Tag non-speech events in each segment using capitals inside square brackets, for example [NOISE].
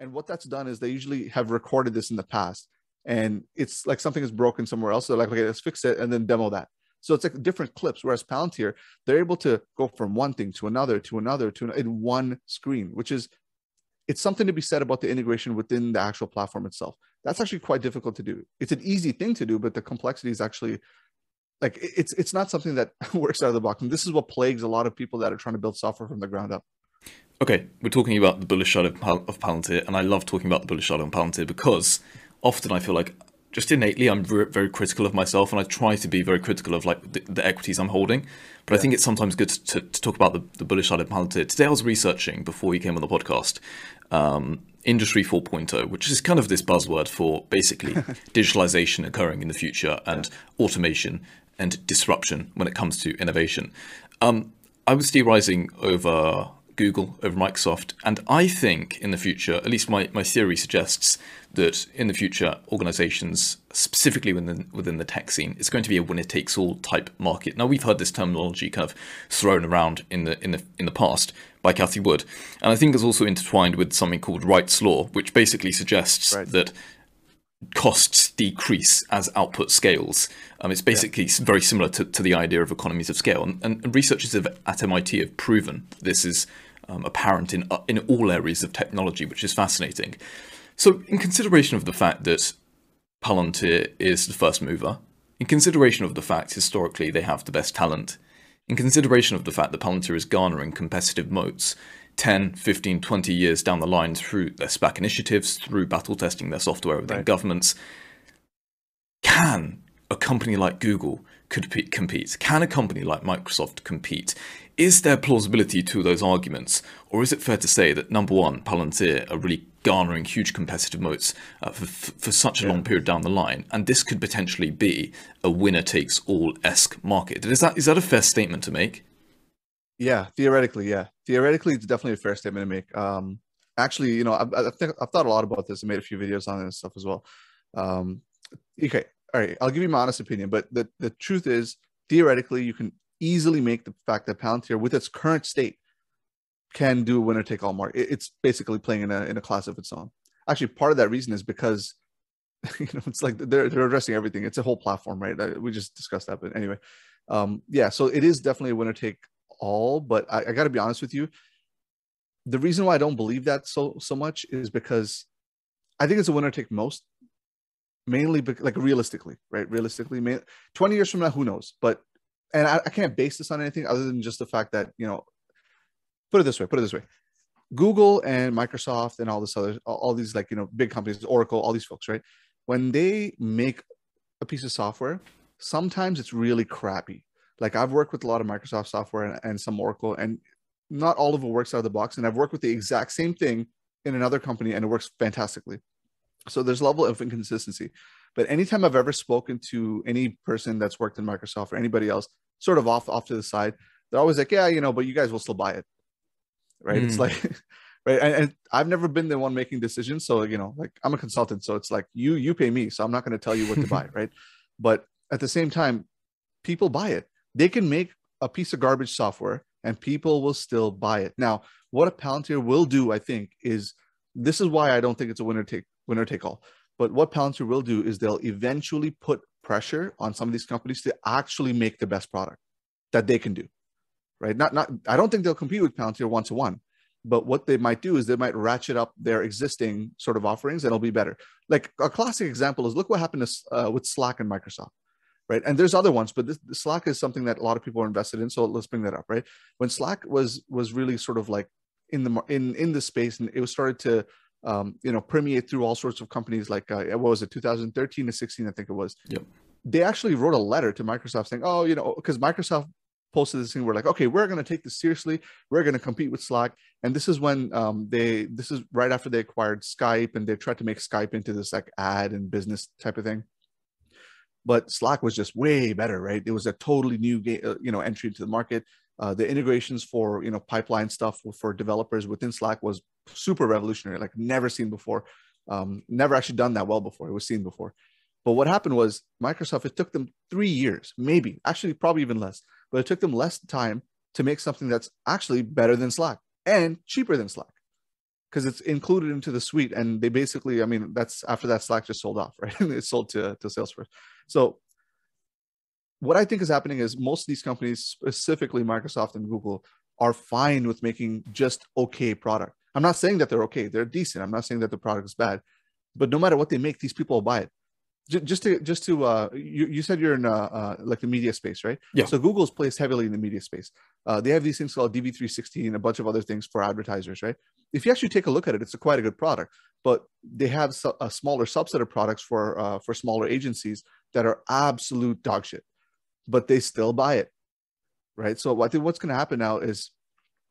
And what that's done is they usually have recorded this in the past, and it's like something is broken somewhere else. So like, okay, let's fix it and then demo that. So it's like different clips. Whereas Palantir, they're able to go from one thing to another to another to in one screen, which is it's something to be said about the integration within the actual platform itself. That's actually quite difficult to do. It's an easy thing to do, but the complexity is actually like it's it's not something that [LAUGHS] works out of the box. And this is what plagues a lot of people that are trying to build software from the ground up. Okay, we're talking about the bullish side of, of Palantir, and I love talking about the bullish side of Palantir because often I feel like just innately I'm very critical of myself, and I try to be very critical of like the, the equities I'm holding. But yeah. I think it's sometimes good to, to talk about the, the, bullish side of Palantir. Today I was researching before you came on the podcast. Um, Industry 4.0, which is kind of this buzzword for basically [LAUGHS] digitalization occurring in the future and yeah. automation and disruption when it comes to innovation. Um, I was theorizing over Google, over Microsoft, and I think in the future, at least my, my theory suggests that in the future, organizations, specifically within, within the tech scene, it's going to be a winner takes all type market. Now we've heard this terminology kind of thrown around in the in the in the past by Cathie Wood, and I think it's also intertwined with something called Wright's law, which basically suggests right. that costs decrease as output scales. Um, it's basically yeah. very similar to, to the idea of economies of scale. And, and researchers have, at MIT have proven this is um, apparent in, uh, in all areas of technology, which is fascinating. So, in consideration of the fact that Palantir is the first mover, in consideration of the fact historically they have the best talent, in consideration of the fact that Palantir is garnering competitive moats, 10, 15, 20 years down the line through their SPAC initiatives, through battle testing their software with right. governments. Can a company like Google could compete? Can a company like Microsoft compete? Is there plausibility to those arguments? Or is it fair to say that number one, Palantir are really garnering huge competitive moats uh, for, for such a yeah. long period down the line, and this could potentially be a winner takes all esque market? Is that is that a fair statement to make? Yeah, theoretically, yeah, theoretically, it's definitely a fair statement to make. Um, actually, you know, I've, I think I've thought a lot about this and made a few videos on this stuff as well. Um, okay, all right, I'll give you my honest opinion, but the the truth is, theoretically, you can easily make the fact that Palantir, with its current state, can do a winner take all market. It's basically playing in a in a class of its own. Actually, part of that reason is because [LAUGHS] you know it's like they're they're addressing everything. It's a whole platform, right? We just discussed that, but anyway, um, yeah. So it is definitely a winner take all, but I, I got to be honest with you. The reason why I don't believe that so so much is because I think it's a winner take most, mainly be, like realistically, right? Realistically, may, twenty years from now, who knows? But and I, I can't base this on anything other than just the fact that you know, put it this way, put it this way. Google and Microsoft and all this other all these like you know big companies, Oracle, all these folks, right? When they make a piece of software, sometimes it's really crappy. Like I've worked with a lot of Microsoft software and, and some Oracle, and not all of it works out of the box. And I've worked with the exact same thing in another company, and it works fantastically. So there's a level of inconsistency. But anytime I've ever spoken to any person that's worked in Microsoft or anybody else, sort of off off to the side, they're always like, "Yeah, you know, but you guys will still buy it." Right? Mm. It's like [LAUGHS] right and, and, i've never been the one making decisions so you know like i'm a consultant so it's like you you pay me so i'm not going to tell you what to buy [LAUGHS] right but at the same time people buy it they can make a piece of garbage software and people will still buy it. Now, what a Palantir will do, I think, is this is why I don't think it's a winner take winner take all. But what Palantir will do is they'll eventually put pressure on some of these companies to actually make the best product that they can do. Right? Not not I don't think they'll compete with Palantir one to one. But what they might do is they might ratchet up their existing sort of offerings and it'll be better. Like a classic example is look what happened to, uh, with Slack and Microsoft right? And there's other ones, but this, Slack is something that a lot of people are invested in. So let's bring that up, right? When Slack was was really sort of like in the in in the space, and it was started to um, you know permeate through all sorts of companies. Like uh, what was it, 2013 to 16, I think it was. Yep. They actually wrote a letter to Microsoft saying, "Oh, you know, because Microsoft posted this thing we're like okay we're going to take this seriously we're going to compete with slack and this is when um, they this is right after they acquired skype and they tried to make skype into this like ad and business type of thing but Slack was just way better, right? It was a totally new, uh, you know, entry into the market. Uh, the integrations for you know pipeline stuff for developers within Slack was super revolutionary, like never seen before. Um, never actually done that well before. It was seen before. But what happened was Microsoft. It took them three years, maybe, actually, probably even less. But it took them less time to make something that's actually better than Slack and cheaper than Slack. because it's included into the suite. And they basically, I mean, that's after that Slack just sold off, [LAUGHS] right? It's sold to, to Salesforce. So what I think is happening is most of these companies, specifically Microsoft and Google, are fine with making just okay product. I'm not saying that they're okay; they're decent. I'm not saying that the product is bad, but no matter what they make, these people will buy it. Just to just to uh, you, you said you're in uh, uh, like the media space, right? Yeah. So Google's placed heavily in the media space. Uh, they have these things called DV360 and a bunch of other things for advertisers, right? If you actually take a look at it, it's a quite a good product. But they have a smaller subset of products for uh, for smaller agencies that are absolute dog shit but they still buy it, right? So I think what's going to happen now is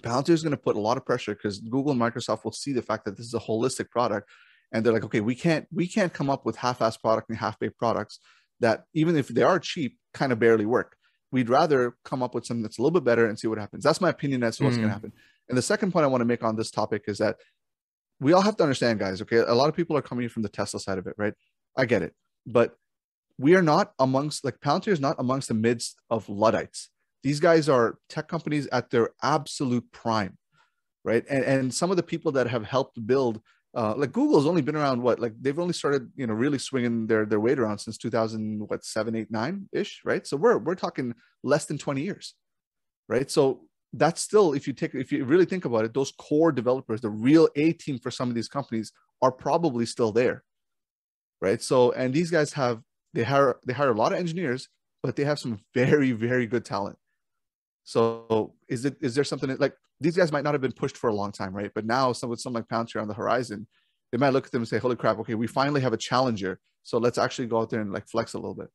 Palantir is going to put a lot of pressure because Google and Microsoft will see the fact that this is a holistic product, and they're like, okay, we can't we can't come up with half-ass product and half-baked products that even if they are cheap, kind of barely work. We'd rather come up with something that's a little bit better and see what happens. That's my opinion as to what's mm. going to happen. And the second point I want to make on this topic is that we all have to understand, guys. Okay, a lot of people are coming from the Tesla side of it, right? I get it, but we are not amongst like Palantir is not amongst the midst of Luddites. These guys are tech companies at their absolute prime, right? And and some of the people that have helped build, uh, like Google's only been around what like they've only started you know really swinging their their weight around since 2000 what seven eight nine ish, right? So we're we're talking less than 20 years, right? So that's still if you take if you really think about it, those core developers, the real A team for some of these companies are probably still there, right? So and these guys have they hire they hire a lot of engineers, but they have some very very good talent. So is it is there something that, like these guys might not have been pushed for a long time, right? But now, some with something like Palantir on the horizon, they might look at them and say, "Holy crap! Okay, we finally have a challenger. So let's actually go out there and like flex a little bit."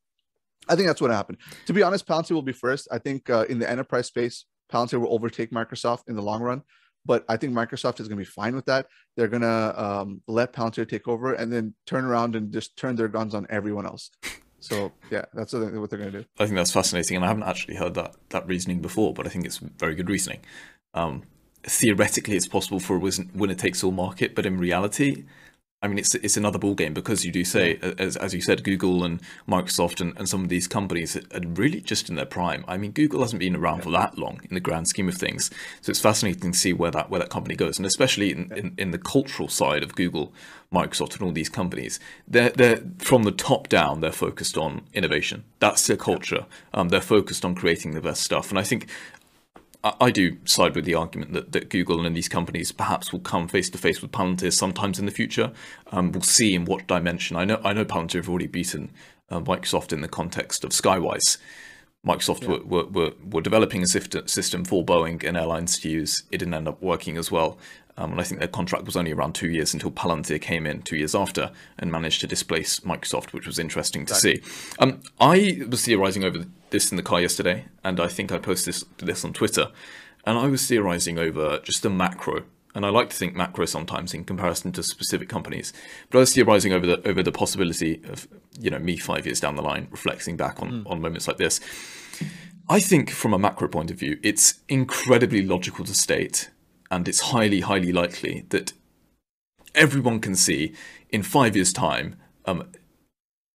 I think that's what happened. To be honest, Palantir will be first. I think uh, in the enterprise space, Palantir will overtake Microsoft in the long run. But I think Microsoft is going to be fine with that. They're going to um, let Palantir take over and then turn around and just turn their guns on everyone else. So yeah, that's what they're going to do. I think that's fascinating, and I haven't actually heard that that reasoning before, but I think it's very good reasoning. Um, theoretically, it's possible for a winner takes all market, but in reality, I mean, it's it's another ball game because you do say, as, as you said, Google and Microsoft and, and some of these companies are really just in their prime. I mean, Google hasn't been around for that long in the grand scheme of things, so it's fascinating to see where that where that company goes, and especially in, in, in the cultural side of Google, Microsoft, and all these companies. They're they're from the top down. They're focused on innovation. That's their culture. Um, they're focused on creating the best stuff, and I think I do side with the argument that, that Google and these companies perhaps will come face to face with Palantir sometimes in the future. Um, we'll see in what dimension. I know I know Palantir have already beaten uh, Microsoft in the context of Skywise. Microsoft yeah. were, were, were, developing a system for Boeing and airlines to use. It didn't end up working as well. Um, and I think their contract was only around two years until Palantir came in two years after and managed to displace Microsoft, which was interesting to see. Um, I was theorizing over this in the car yesterday, and I think I posted this, this on Twitter. And I was theorizing over just the macro and I like to think macro sometimes in comparison to specific companies. But I was theorizing over the over the possibility of you know me five years down the line reflecting back on mm. on moments like this. I think from a macro point of view, it's incredibly logical to state and it's highly, highly likely that everyone can see in five years' time, um,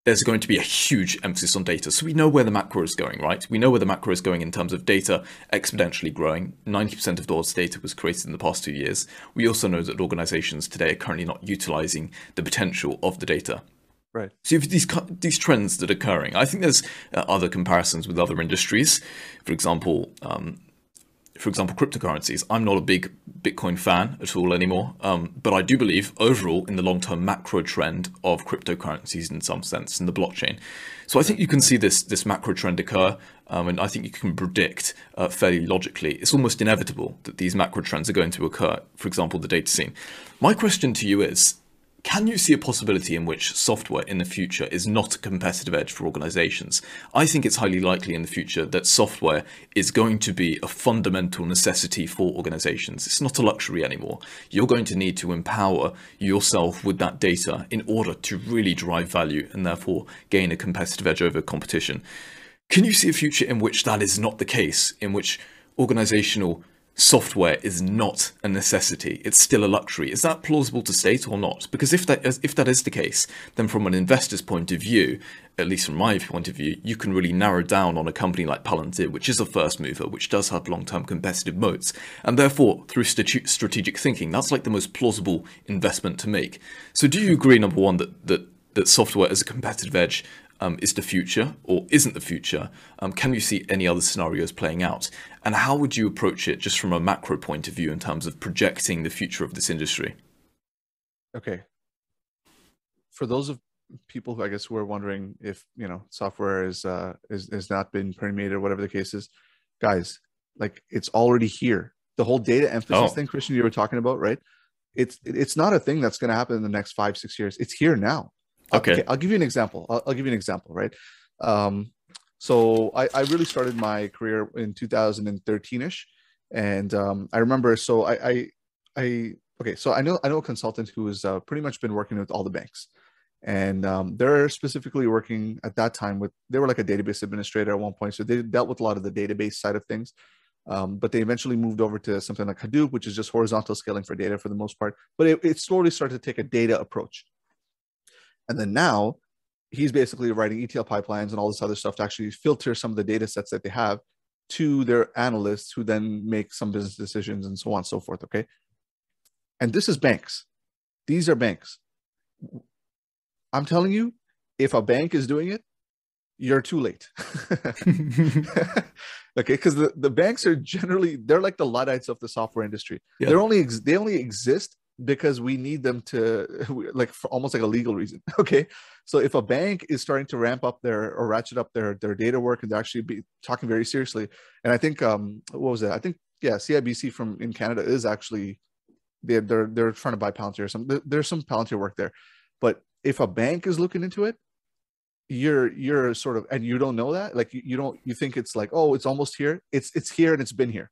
there's going to be a huge emphasis on data. So we know where the macro is going, right? We know where the macro is going in terms of data exponentially growing. 90% of the world's data was created in the past two years. We also know that organizations today are currently not utilizing the potential of the data. Right. So these these trends that are occurring, I think there's uh, other comparisons with other industries. For example, um, for example, cryptocurrencies. I'm not a big Bitcoin fan at all anymore, um, but I do believe overall in the long term macro trend of cryptocurrencies in some sense in the blockchain. So I think you can see this this macro trend occur, um, and I think you can predict uh, fairly logically. It's almost inevitable that these macro trends are going to occur. For example, the data scene. My question to you is: can you see a possibility in which software in the future is not a competitive edge for organizations? I think it's highly likely in the future that software is going to be a fundamental necessity for organizations. It's not a luxury anymore. You're going to need to empower yourself with that data in order to really drive value and therefore gain a competitive edge over competition. Can you see a future in which that is not the case, in which organizational software is not a necessity; it's still a luxury. Is that plausible to state or not? Because if that is, if that is the case, then from an investor's point of view, at least from my point of view, you can really narrow down on a company like Palantir, which is a first mover, which does have long-term competitive moats, and therefore through strategic thinking, that's like the most plausible investment to make. So, do you agree, number one, that that that software as a competitive edge um, is the future or isn't the future? Um, can you see any other scenarios playing out? And how would you approach it just from a macro point of view in terms of projecting the future of this industry? Okay. For those of people who I guess who are wondering if you know software is uh is is not been permeated or whatever the case is, guys, like it's already here. The whole data emphasis oh. thing, Christian, you were talking about, right? It's it's not a thing that's going to happen in the next five six years. It's here now. Okay. okay I'll give you an example. I'll, I'll give you an example, right? Um, so I, I really started my career in 2013ish, and um, I remember. So I, I, I, okay. So I know I know a consultant who has uh, pretty much been working with all the banks, and um, they're specifically working at that time with. They were like a database administrator at one point, so they dealt with a lot of the database side of things. Um, but they eventually moved over to something like Hadoop, which is just horizontal scaling for data for the most part. But it, it slowly started to take a data approach. And then now he's basically writing ETL pipelines and all this other stuff to actually filter some of the data sets that they have to their analysts who then make some business decisions and so on and so forth. Okay. And this is banks. These are banks. I'm telling you, if a bank is doing it, you're too late. [LAUGHS] [LAUGHS] okay, because the, the banks are generally they're like the Luddites of the software industry. Yeah. They're only they only exist because we need them to [LAUGHS] like for almost like a legal reason [LAUGHS] okay? So if a bank is starting to ramp up their or ratchet up their their data work and they're actually be talking very seriously and i think um what was it? I think yeah cibc from in canada is actually they're they're, they're trying to buy palantir or something there's some palantir work there. But if a bank is looking into it you're you're sort of and you don't know that like you, you don't you think it's like oh it's almost here. It's it's here and it's been here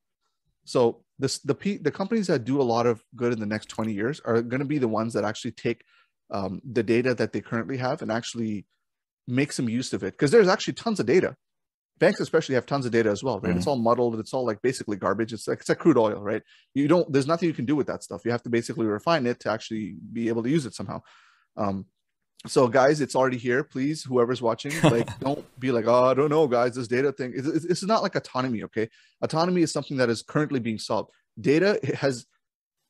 so this the the companies that do a lot of good in the next 20 years are going to be the ones that actually take um, the data that they currently have and actually make some use of it. Because there's actually tons of data. Banks especially have tons of data as well right? Mm-hmm. it's all muddled. It's all like basically garbage. It's like it's like crude oil right? You don't there's nothing you can do with that stuff. You have to basically refine it to actually be able to use it somehow. Um, so guys it's already here. Please whoever's watching like [LAUGHS] don't be like oh i don't know guys this data thing. It's, it's, it's, not like autonomy okay? Autonomy is something that is currently being solved. Data has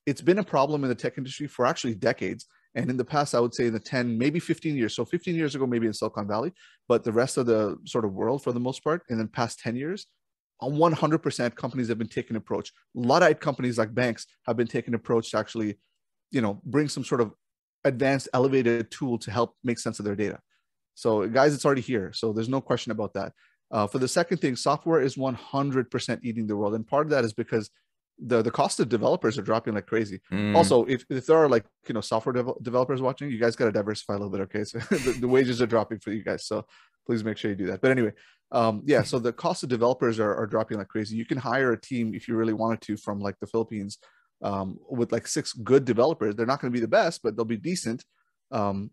it's been a problem in the tech industry for actually decades. And in the past i would say in the 10 maybe 15 years. So 15 years ago maybe in silicon valley but the rest of the sort of world for the most part. In the past 10 years 100% companies have been taking approach. Luddite companies like banks have been taking approach to actually you know bring some sort of advanced elevated tool to help make sense of their data. So guys, it's already here. So there's no question about that. Uh, for the second thing, software is 100% eating the world. And part of that is because the, the cost of developers are dropping like crazy. Mm. Also, if, if there are like, you know, software de- developers watching, you guys got to diversify a little bit. Okay. So [LAUGHS] the, the, wages are dropping for you guys. So please make sure you do that. But anyway, um, yeah, so the cost of developers are, are dropping like crazy. You can hire a team if you really wanted to from like the Philippines um, with like six good developers. They're not going to be the best, but they'll be decent um,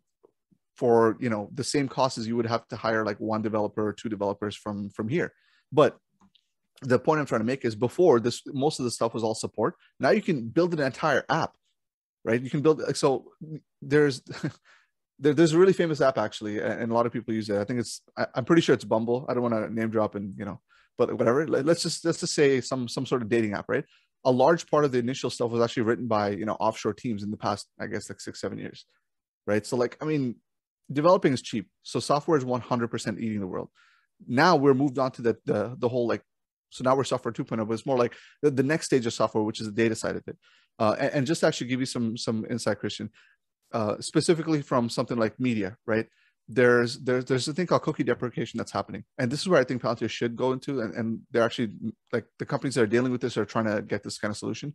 for you know the same cost as you would have to hire like one developer or two developers from from here. But the point I'm trying to make is before this, most of the stuff was all support. Now you can build an entire app, right? You can build like so there's. [LAUGHS] there, there's a really famous app actually, and a lot of people use it. I think it's I, am pretty sure it's Bumble. I don't want to name drop and you know, but whatever. Let's just let's just say some some sort of dating app, right? A large part of the initial stuff was actually written by you know offshore teams in the past i guess like six seven years right? So like i mean developing is cheap. So software is 100% eating the world. Now we're moved on to the the, the whole like so now we're software 2.0 but it's more like the, the next stage of software which is the data side of it. Uh, and, and, just actually give you some some insight christian uh, specifically from something like media right there's there's there's a thing called cookie deprecation that's happening. And this is where i think palantir should go into and, and they're actually like the companies that are dealing with this are trying to get this kind of solution.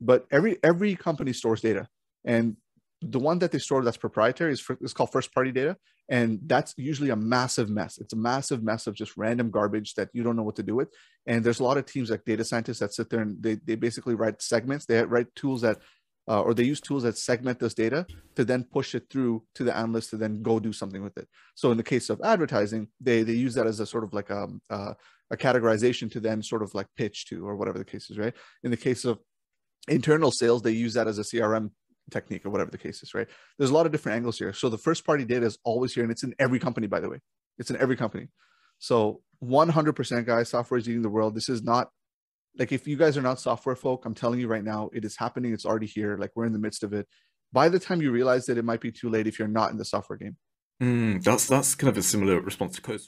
But every every company stores data. And the one that they store that's proprietary is, for, is called first party data. And that's usually a massive mess. It's a massive mess of just random garbage that you don't know what to do with. And there's a lot of teams like data scientists that sit there and they, they basically write segments. They write tools that uh, or they use tools that segment this data to then push it through to the analyst to then go do something with it. So in the case of advertising, they they use that as a sort of like a, um, uh, a categorization to then sort of like pitch to or whatever the case is, right? In the case of internal sales, they use that as a CRM technique or whatever the case is, right? There's a lot of different angles here. So the first party data is always here and it's in every company, by the way. It's in every company. So 100% guys, software is eating the world. This is not like if you guys are not software folk, I'm telling you right now, it is happening. It's already here. Like we're in the midst of it. By the time you realize that it might be too late if you're not in the software game. Mm, that's that's kind of a similar response to Coast